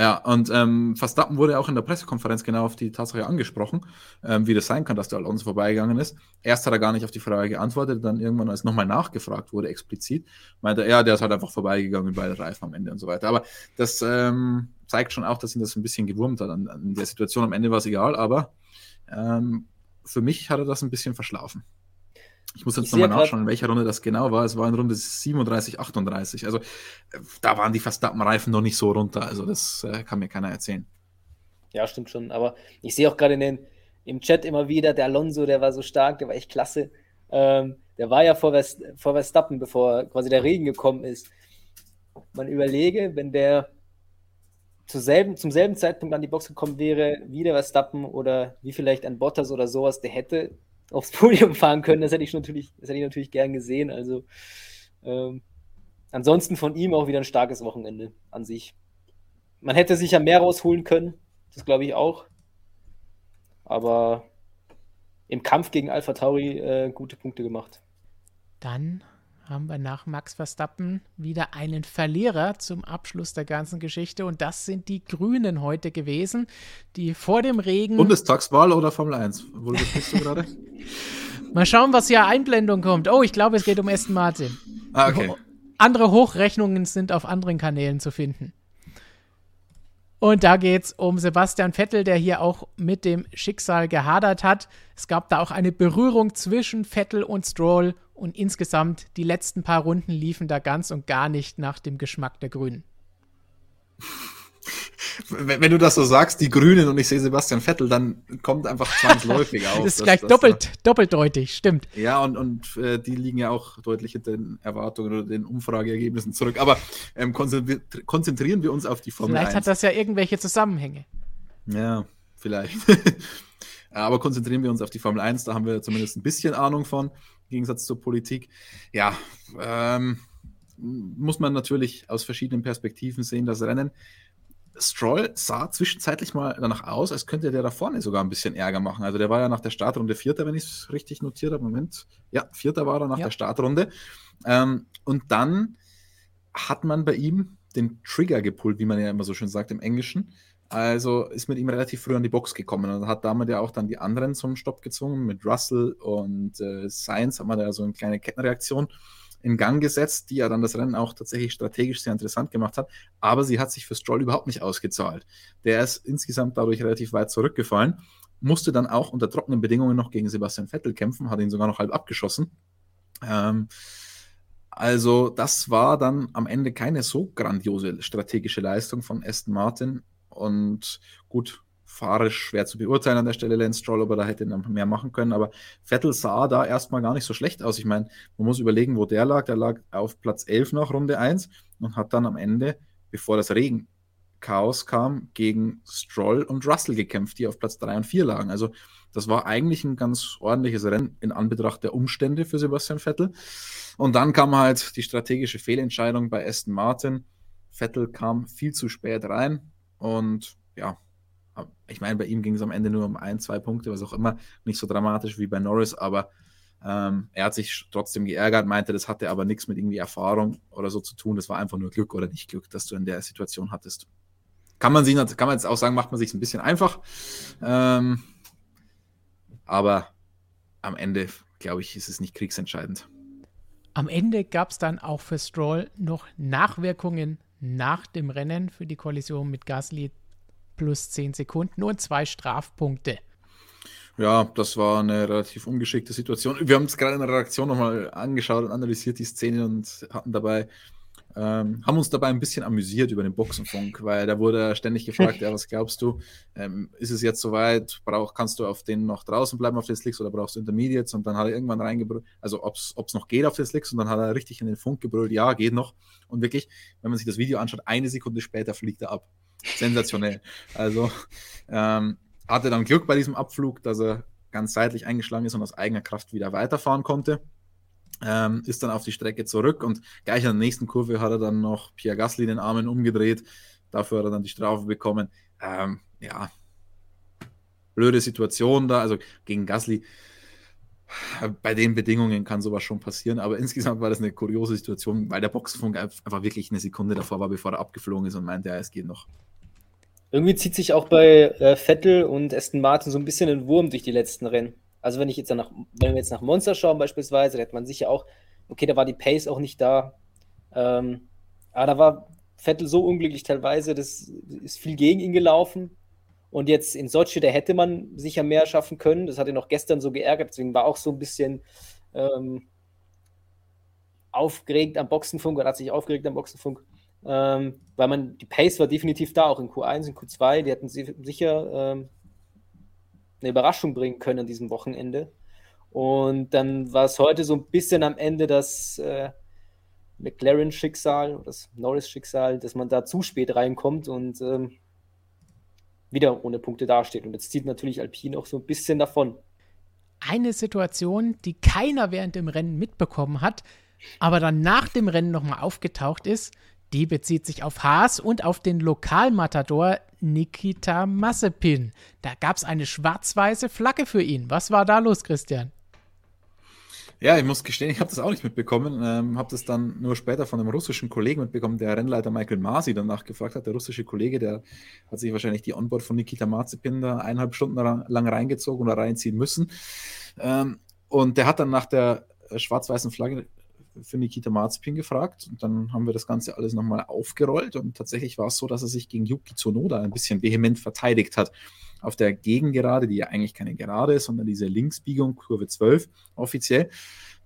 Ja, und ähm, Verstappen wurde auch in der Pressekonferenz genau auf die Tatsache angesprochen, ähm, wie das sein kann, dass der Alonso vorbeigegangen ist. Erst hat er gar nicht auf die Frage geantwortet, dann irgendwann, als nochmal nachgefragt wurde, explizit, meinte er, ja, der ist halt einfach vorbeigegangen bei der Reifen am Ende und so weiter. Aber das ähm, zeigt schon auch, dass ihn das ein bisschen gewurmt hat. An, an der Situation am Ende war es egal, aber ähm, für mich hat er das ein bisschen verschlafen. Ich muss jetzt nochmal nachschauen, in welcher Runde das genau war. Es war in Runde 37, 38. Also da waren die Verstappen-Reifen noch nicht so runter. Also das äh, kann mir keiner erzählen. Ja, stimmt schon. Aber ich sehe auch gerade in den, im Chat immer wieder, der Alonso, der war so stark, der war echt klasse. Ähm, der war ja vor, West, vor Verstappen, bevor quasi der Regen gekommen ist. Man überlege, wenn der zum selben, zum selben Zeitpunkt an die Box gekommen wäre, wie der Verstappen oder wie vielleicht ein Bottas oder sowas, der hätte aufs Podium fahren können. Das hätte ich natürlich, das hätte ich natürlich gern gesehen. Also ähm, ansonsten von ihm auch wieder ein starkes Wochenende an sich. Man hätte sich ja mehr rausholen können, das glaube ich auch. Aber im Kampf gegen Alpha Tauri äh, gute Punkte gemacht. Dann haben wir nach Max Verstappen wieder einen Verlierer zum Abschluss der ganzen Geschichte und das sind die Grünen heute gewesen, die vor dem Regen. Bundestagswahl oder Formel 1? Wo bist du gerade? Mal schauen, was hier Einblendung kommt. Oh, ich glaube, es geht um Aston Martin. Ah, okay. Andere Hochrechnungen sind auf anderen Kanälen zu finden. Und da geht es um Sebastian Vettel, der hier auch mit dem Schicksal gehadert hat. Es gab da auch eine Berührung zwischen Vettel und Stroll und insgesamt die letzten paar Runden liefen da ganz und gar nicht nach dem Geschmack der Grünen. Wenn du das so sagst, die Grünen und ich sehe Sebastian Vettel, dann kommt einfach zwangsläufig auf. das ist gleich doppelt, da, doppeldeutig, stimmt. Ja, und, und äh, die liegen ja auch deutlich hinter den Erwartungen oder den Umfrageergebnissen zurück. Aber ähm, konzentrieren wir uns auf die Formel Vielleicht 1. hat das ja irgendwelche Zusammenhänge. Ja, vielleicht. Aber konzentrieren wir uns auf die Formel 1, da haben wir zumindest ein bisschen Ahnung von, Gegensatz zur Politik. Ja, ähm, muss man natürlich aus verschiedenen Perspektiven sehen, das Rennen. Stroll sah zwischenzeitlich mal danach aus, als könnte der da vorne sogar ein bisschen Ärger machen. Also der war ja nach der Startrunde Vierter, wenn ich es richtig notiert habe. Moment. Ja, Vierter war er nach ja. der Startrunde. Ähm, und dann hat man bei ihm den Trigger gepullt, wie man ja immer so schön sagt im Englischen. Also ist mit ihm relativ früh an die Box gekommen und hat damit ja auch dann die anderen zum Stopp gezwungen. Mit Russell und äh, Sainz hat man da so eine kleine Kettenreaktion in Gang gesetzt, die ja dann das Rennen auch tatsächlich strategisch sehr interessant gemacht hat. Aber sie hat sich für Stroll überhaupt nicht ausgezahlt. Der ist insgesamt dadurch relativ weit zurückgefallen, musste dann auch unter trockenen Bedingungen noch gegen Sebastian Vettel kämpfen, hat ihn sogar noch halb abgeschossen. Ähm, also das war dann am Ende keine so grandiose strategische Leistung von Aston Martin. Und gut, fahrisch schwer zu beurteilen an der Stelle, Lance Stroll, aber da hätte er mehr machen können. Aber Vettel sah da erstmal gar nicht so schlecht aus. Ich meine, man muss überlegen, wo der lag. Der lag auf Platz 11 nach Runde 1 und hat dann am Ende, bevor das Regenchaos kam, gegen Stroll und Russell gekämpft, die auf Platz 3 und 4 lagen. Also das war eigentlich ein ganz ordentliches Rennen in Anbetracht der Umstände für Sebastian Vettel. Und dann kam halt die strategische Fehlentscheidung bei Aston Martin. Vettel kam viel zu spät rein und ja, ich meine, bei ihm ging es am Ende nur um ein, zwei Punkte, was auch immer, nicht so dramatisch wie bei Norris, aber ähm, er hat sich trotzdem geärgert, meinte, das hatte aber nichts mit irgendwie Erfahrung oder so zu tun, das war einfach nur Glück oder nicht Glück, dass du in der Situation hattest. Kann man, sie, kann man jetzt auch sagen, macht man sich ein bisschen einfach, ähm, aber am Ende, glaube ich, ist es nicht kriegsentscheidend. Am Ende gab es dann auch für Stroll noch Nachwirkungen nach dem Rennen für die Kollision mit Gasly plus 10 Sekunden und zwei Strafpunkte. Ja, das war eine relativ ungeschickte Situation. Wir haben es gerade in der Redaktion nochmal angeschaut und analysiert die Szene und hatten dabei, ähm, haben uns dabei ein bisschen amüsiert über den Boxenfunk, weil da wurde ständig gefragt, ja, was glaubst du, ähm, ist es jetzt soweit, brauch, kannst du auf den noch draußen bleiben auf den Slicks oder brauchst du Intermediates? Und dann hat er irgendwann reingebrüllt, also ob es noch geht auf den Slicks und dann hat er richtig in den Funk gebrüllt, ja, geht noch. Und wirklich, wenn man sich das Video anschaut, eine Sekunde später fliegt er ab sensationell. Also ähm, hatte dann Glück bei diesem Abflug, dass er ganz seitlich eingeschlagen ist und aus eigener Kraft wieder weiterfahren konnte. Ähm, ist dann auf die Strecke zurück und gleich an der nächsten Kurve hat er dann noch Pierre Gasly den Armen umgedreht. Dafür hat er dann die Strafe bekommen. Ähm, ja, blöde Situation da. Also gegen Gasly, bei den Bedingungen kann sowas schon passieren. Aber insgesamt war das eine kuriose Situation, weil der Boxenfunk einfach wirklich eine Sekunde davor war, bevor er abgeflogen ist und meinte, ja, es geht noch. Irgendwie zieht sich auch bei äh, Vettel und Aston Martin so ein bisschen ein Wurm durch die letzten Rennen. Also wenn ich jetzt nach, wenn wir jetzt nach Monster schauen beispielsweise, da hätte man sicher auch, okay, da war die Pace auch nicht da. Ähm, aber da war Vettel so unglücklich teilweise, das ist viel gegen ihn gelaufen. Und jetzt in Sochi, da hätte man sicher mehr schaffen können. Das hat ihn auch gestern so geärgert, deswegen war auch so ein bisschen ähm, aufgeregt am Boxenfunk oder hat sich aufgeregt am Boxenfunk. Ähm, weil man, die Pace war definitiv da, auch in Q1 und Q2. Die hätten sicher ähm, eine Überraschung bringen können an diesem Wochenende. Und dann war es heute so ein bisschen am Ende das äh, McLaren-Schicksal, das Norris-Schicksal, dass man da zu spät reinkommt und ähm, wieder ohne Punkte dasteht. Und jetzt zieht natürlich Alpine auch so ein bisschen davon. Eine Situation, die keiner während dem Rennen mitbekommen hat, aber dann nach dem Rennen nochmal aufgetaucht ist, die bezieht sich auf Haas und auf den Lokalmatador Nikita Massepin. Da gab es eine schwarz-weiße Flagge für ihn. Was war da los, Christian? Ja, ich muss gestehen, ich habe das auch nicht mitbekommen. Ähm, habe das dann nur später von einem russischen Kollegen mitbekommen, der Rennleiter Michael Masi danach gefragt hat. Der russische Kollege, der hat sich wahrscheinlich die Onboard von Nikita Mazepin da eineinhalb Stunden lang reingezogen oder reinziehen müssen. Ähm, und der hat dann nach der schwarz-weißen Flagge für Nikita Mazepin gefragt und dann haben wir das Ganze alles nochmal aufgerollt und tatsächlich war es so, dass er sich gegen Yuki Tsunoda ein bisschen vehement verteidigt hat. Auf der Gegengerade, die ja eigentlich keine Gerade ist, sondern diese Linksbiegung, Kurve 12 offiziell,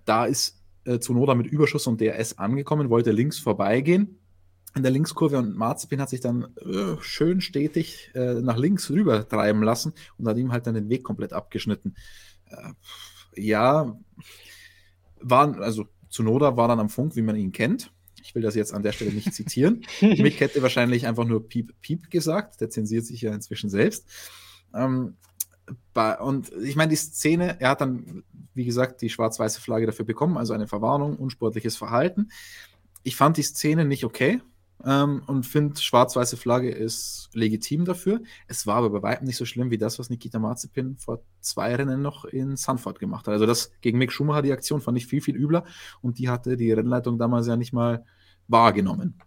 da ist äh, Tsunoda mit Überschuss und DRS angekommen, wollte links vorbeigehen in der Linkskurve und Mazepin hat sich dann äh, schön stetig äh, nach links rüber treiben lassen und hat ihm halt dann den Weg komplett abgeschnitten. Äh, ja, waren, also Zunoda war dann am Funk, wie man ihn kennt. Ich will das jetzt an der Stelle nicht zitieren. Mick hätte wahrscheinlich einfach nur Piep, Piep gesagt. Der zensiert sich ja inzwischen selbst. Ähm, und ich meine, die Szene, er hat dann, wie gesagt, die schwarz-weiße Flagge dafür bekommen, also eine Verwarnung, unsportliches Verhalten. Ich fand die Szene nicht okay ähm, und finde, schwarz-weiße Flagge ist legitim dafür. Es war aber bei weitem nicht so schlimm wie das, was Nikita Mazepin vor zwei Rennen noch in Sanford gemacht hat. Also das gegen Mick Schumacher, die Aktion, fand ich viel, viel übler und die hatte die Rennleitung damals ja nicht mal wahrgenommen.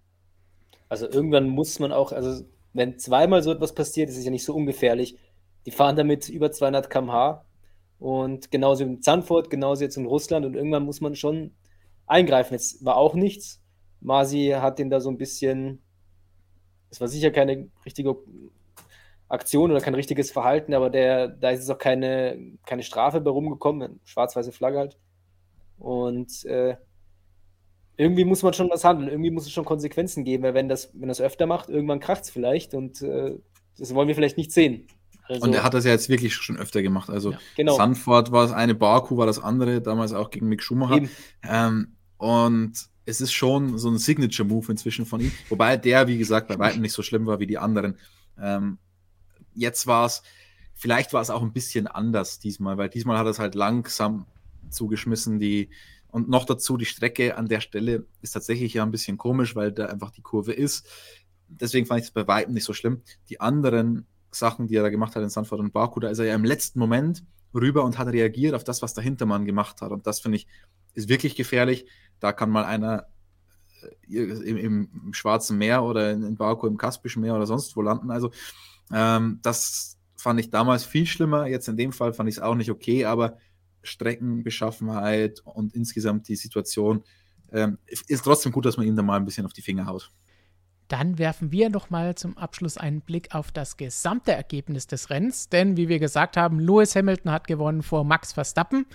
Also irgendwann muss man auch, also wenn zweimal so etwas passiert, ist es ja nicht so ungefährlich. Die fahren damit über 200 km/h und genauso in Sanford, genauso jetzt in Russland und irgendwann muss man schon eingreifen. Jetzt war auch nichts. Masi hat den da so ein bisschen, es war sicher keine richtige Aktion oder kein richtiges Verhalten, aber der, da ist es auch keine, keine Strafe bei rumgekommen, schwarz-weiße Flagge halt. Und äh, irgendwie muss man schon was handeln, irgendwie muss es schon Konsequenzen geben, weil wenn das, wenn das öfter macht, irgendwann kracht es vielleicht und äh, das wollen wir vielleicht nicht sehen. Also, und er hat das ja jetzt wirklich schon öfter gemacht. Also ja, genau. Sanford war das eine, Baku war das andere, damals auch gegen Mick Schumacher. Ähm, und es ist schon so ein Signature-Move inzwischen von ihm. Wobei der, wie gesagt, bei weitem nicht so schlimm war wie die anderen. Ähm, jetzt war es, vielleicht war es auch ein bisschen anders diesmal, weil diesmal hat er es halt langsam zugeschmissen. Die, und noch dazu, die Strecke an der Stelle ist tatsächlich ja ein bisschen komisch, weil da einfach die Kurve ist. Deswegen fand ich es bei weitem nicht so schlimm. Die anderen Sachen, die er da gemacht hat in Sanford und Baku, da ist er ja im letzten Moment rüber und hat reagiert auf das, was der Hintermann gemacht hat. Und das finde ich ist wirklich gefährlich. Da kann mal einer äh, im, im, Schwarzen Meer oder in, in Baku im Kaspischen Meer oder sonst wo landen. Also ähm, das fand ich damals viel schlimmer. Jetzt in dem Fall fand ich es auch nicht okay, aber Streckenbeschaffenheit und insgesamt die Situation ähm, ist trotzdem gut, dass man ihm da mal ein bisschen auf die Finger haut. Dann werfen wir noch mal zum Abschluss einen Blick auf das gesamte Ergebnis des Rennens, denn wie wir gesagt haben, Lewis Hamilton hat gewonnen vor Max Verstappen.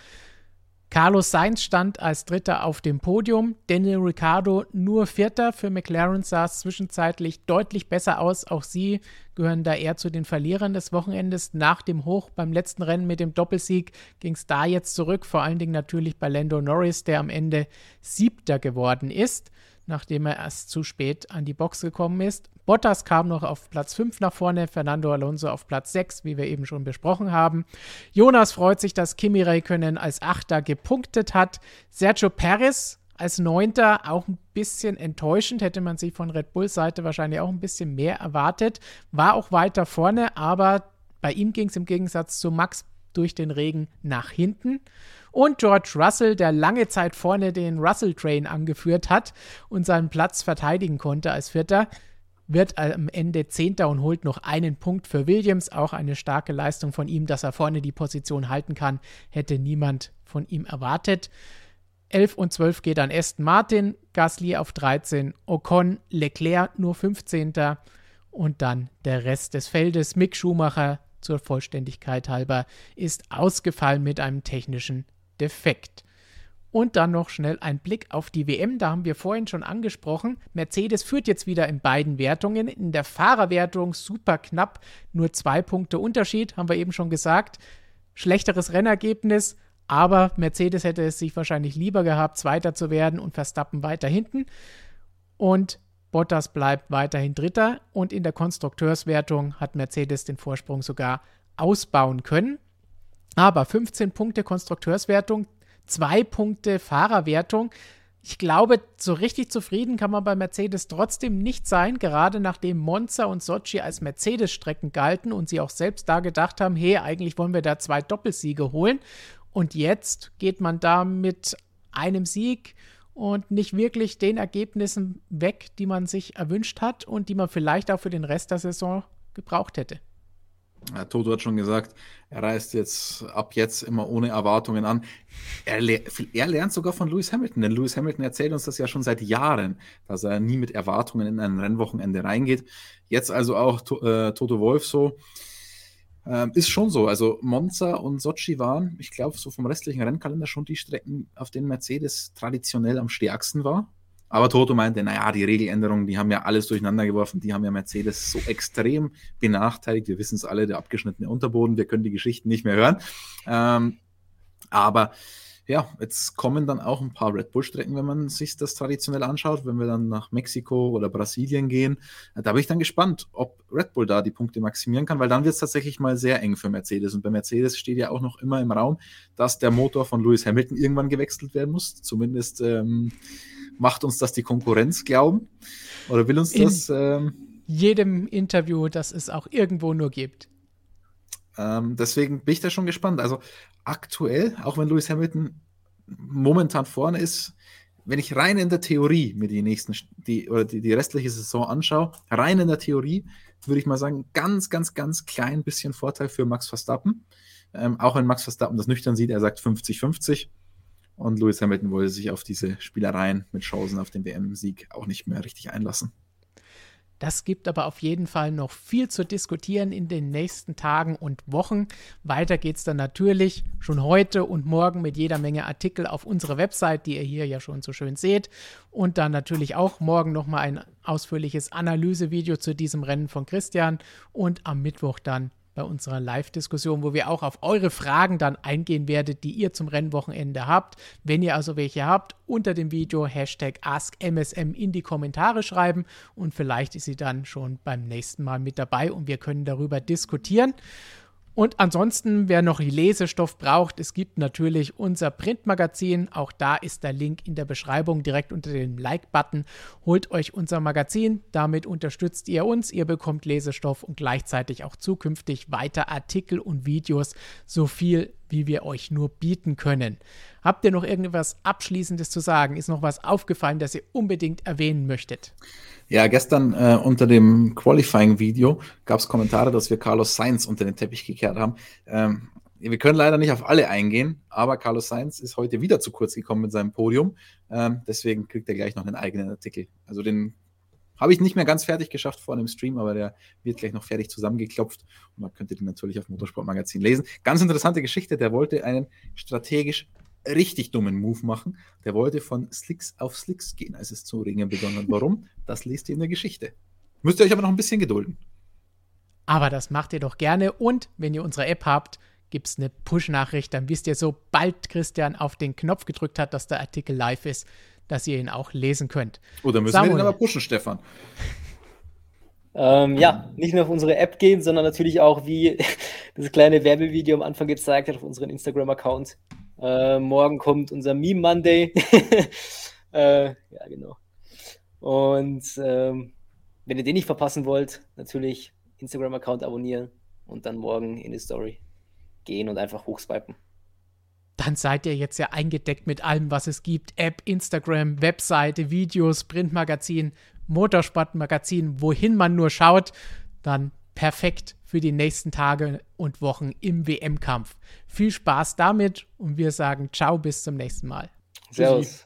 Carlos Sainz stand als Dritter auf dem Podium, Daniel Ricciardo nur Vierter. Für McLaren sah es zwischenzeitlich deutlich besser aus. Auch sie gehören da eher zu den Verlierern des Wochenendes. Nach dem Hoch beim letzten Rennen mit dem Doppelsieg ging es da jetzt zurück, vor allen Dingen natürlich bei Lando Norris, der am Ende Siebter geworden ist. Nachdem er erst zu spät an die Box gekommen ist. Bottas kam noch auf Platz 5 nach vorne, Fernando Alonso auf Platz 6, wie wir eben schon besprochen haben. Jonas freut sich, dass Kimi Räikkönen als Achter gepunktet hat. Sergio Perez als Neunter auch ein bisschen enttäuschend, hätte man sich von Red Bulls Seite wahrscheinlich auch ein bisschen mehr erwartet. War auch weiter vorne, aber bei ihm ging es im Gegensatz zu Max durch den Regen nach hinten. Und George Russell, der lange Zeit vorne den Russell Train angeführt hat und seinen Platz verteidigen konnte als Vierter, wird am Ende Zehnter und holt noch einen Punkt für Williams. Auch eine starke Leistung von ihm, dass er vorne die Position halten kann, hätte niemand von ihm erwartet. 11 und 12 geht an Aston Martin, Gasly auf 13, Ocon, Leclerc nur 15. Und dann der Rest des Feldes. Mick Schumacher zur Vollständigkeit halber ist ausgefallen mit einem technischen Defekt. Und dann noch schnell ein Blick auf die WM. Da haben wir vorhin schon angesprochen. Mercedes führt jetzt wieder in beiden Wertungen. In der Fahrerwertung super knapp, nur zwei Punkte Unterschied, haben wir eben schon gesagt. Schlechteres Rennergebnis, aber Mercedes hätte es sich wahrscheinlich lieber gehabt, Zweiter zu werden und Verstappen weiter hinten. Und Bottas bleibt weiterhin Dritter. Und in der Konstrukteurswertung hat Mercedes den Vorsprung sogar ausbauen können. Aber 15 Punkte Konstrukteurswertung, 2 Punkte Fahrerwertung. Ich glaube, so richtig zufrieden kann man bei Mercedes trotzdem nicht sein, gerade nachdem Monza und Sochi als Mercedes-Strecken galten und sie auch selbst da gedacht haben, hey, eigentlich wollen wir da zwei Doppelsiege holen. Und jetzt geht man da mit einem Sieg und nicht wirklich den Ergebnissen weg, die man sich erwünscht hat und die man vielleicht auch für den Rest der Saison gebraucht hätte. Ja, Toto hat schon gesagt, er reist jetzt ab jetzt immer ohne Erwartungen an. Er, le er, lernt sogar von Lewis Hamilton, denn Lewis Hamilton erzählt uns das ja schon seit Jahren, dass er nie mit Erwartungen in ein Rennwochenende reingeht. Jetzt also auch äh, Toto Wolf so. Ähm, ist schon so. Also Monza und Sochi waren, ich glaube, so vom restlichen Rennkalender schon die Strecken, auf denen Mercedes traditionell am stärksten war. Aber Toto meinte, naja, die Regeländerungen, die haben ja alles durcheinander geworfen, die haben ja Mercedes so extrem benachteiligt. Wir wissen es alle, der abgeschnittene Unterboden, wir können die Geschichten nicht mehr hören. Ähm, aber ja, jetzt kommen dann auch ein paar Red Bull-Strecken, wenn man sich das traditionell anschaut, wenn wir dann nach Mexiko oder Brasilien gehen. Da bin ich dann gespannt, ob Red Bull da die Punkte maximieren kann, weil dann wird es tatsächlich mal sehr eng für Mercedes. Und bei Mercedes steht ja auch noch immer im Raum, dass der Motor von Lewis Hamilton irgendwann gewechselt werden muss. Zumindest ähm, macht uns das die Konkurrenz glauben? Oder will uns In das. Ähm, jedem Interview, das es auch irgendwo nur gibt. Ähm, deswegen bin ich da schon gespannt. Also aktuell, auch wenn Lewis Hamilton momentan vorne ist, wenn ich rein in der Theorie mir die nächsten, die, oder die, die restliche Saison anschaue, rein in der Theorie, würde ich mal sagen, ganz, ganz, ganz klein bisschen Vorteil für Max Verstappen. Ähm, auch wenn Max Verstappen das nüchtern sieht, er sagt 50-50. Und Lewis Hamilton wollte sich auf diese Spielereien mit Chancen auf den WM-Sieg auch nicht mehr richtig einlassen. Das gibt aber auf jeden Fall noch viel zu diskutieren in den nächsten Tagen und Wochen. Weiter geht es dann natürlich schon heute und morgen mit jeder Menge Artikel auf unserer Website, die ihr hier ja schon so schön seht. Und dann natürlich auch morgen nochmal ein ausführliches Analysevideo zu diesem Rennen von Christian und am Mittwoch dann bei unserer Live-Diskussion, wo wir auch auf eure Fragen dann eingehen werdet, die ihr zum Rennwochenende habt. Wenn ihr also welche habt, unter dem Video Hashtag AskMSM in die Kommentare schreiben und vielleicht ist sie dann schon beim nächsten Mal mit dabei und wir können darüber diskutieren. Und ansonsten, wer noch Lesestoff braucht, es gibt natürlich unser Printmagazin. Auch da ist der Link in der Beschreibung direkt unter dem Like-Button. Holt euch unser Magazin. Damit unterstützt ihr uns. Ihr bekommt Lesestoff und gleichzeitig auch zukünftig weiter Artikel und Videos, so viel wie wir euch nur bieten können. Habt ihr noch irgendwas Abschließendes zu sagen? Ist noch was aufgefallen, das ihr unbedingt erwähnen möchtet? Ja, gestern äh, unter dem Qualifying-Video gab es Kommentare, dass wir Carlos Sainz unter den Teppich gekehrt haben. Ähm, wir können leider nicht auf alle eingehen, aber Carlos Sainz ist heute wieder zu kurz gekommen mit seinem Podium. Ähm, deswegen kriegt er gleich noch einen eigenen Artikel. Also den habe ich nicht mehr ganz fertig geschafft vor dem Stream, aber der wird gleich noch fertig zusammengeklopft und man könnte den natürlich auf Motorsportmagazin lesen. Ganz interessante Geschichte, der wollte einen strategisch richtig dummen Move machen. Der wollte von Slicks auf Slicks gehen, als es zu regnen begonnen hat. Warum? Das lest ihr in der Geschichte. Müsst ihr euch aber noch ein bisschen gedulden. Aber das macht ihr doch gerne. Und wenn ihr unsere App habt, gibt es eine Push-Nachricht. Dann wisst ihr, sobald Christian auf den Knopf gedrückt hat, dass der Artikel live ist, dass ihr ihn auch lesen könnt. Oder müssen Samuel. wir ihn aber pushen, Stefan? Ähm, ja, nicht nur auf unsere App gehen, sondern natürlich auch, wie das kleine Werbevideo am Anfang gezeigt hat, auf unseren Instagram-Account. Äh, morgen kommt unser Meme Monday. äh, ja, genau. Und ähm, wenn ihr den nicht verpassen wollt, natürlich Instagram-Account abonnieren und dann morgen in die Story gehen und einfach hochswipen. Dann seid ihr jetzt ja eingedeckt mit allem, was es gibt. App, Instagram, Webseite, Videos, Printmagazin, Motorsportmagazin, wohin man nur schaut, dann perfekt für die nächsten Tage und Wochen im WM-Kampf. Viel Spaß damit und wir sagen ciao bis zum nächsten Mal. Servus.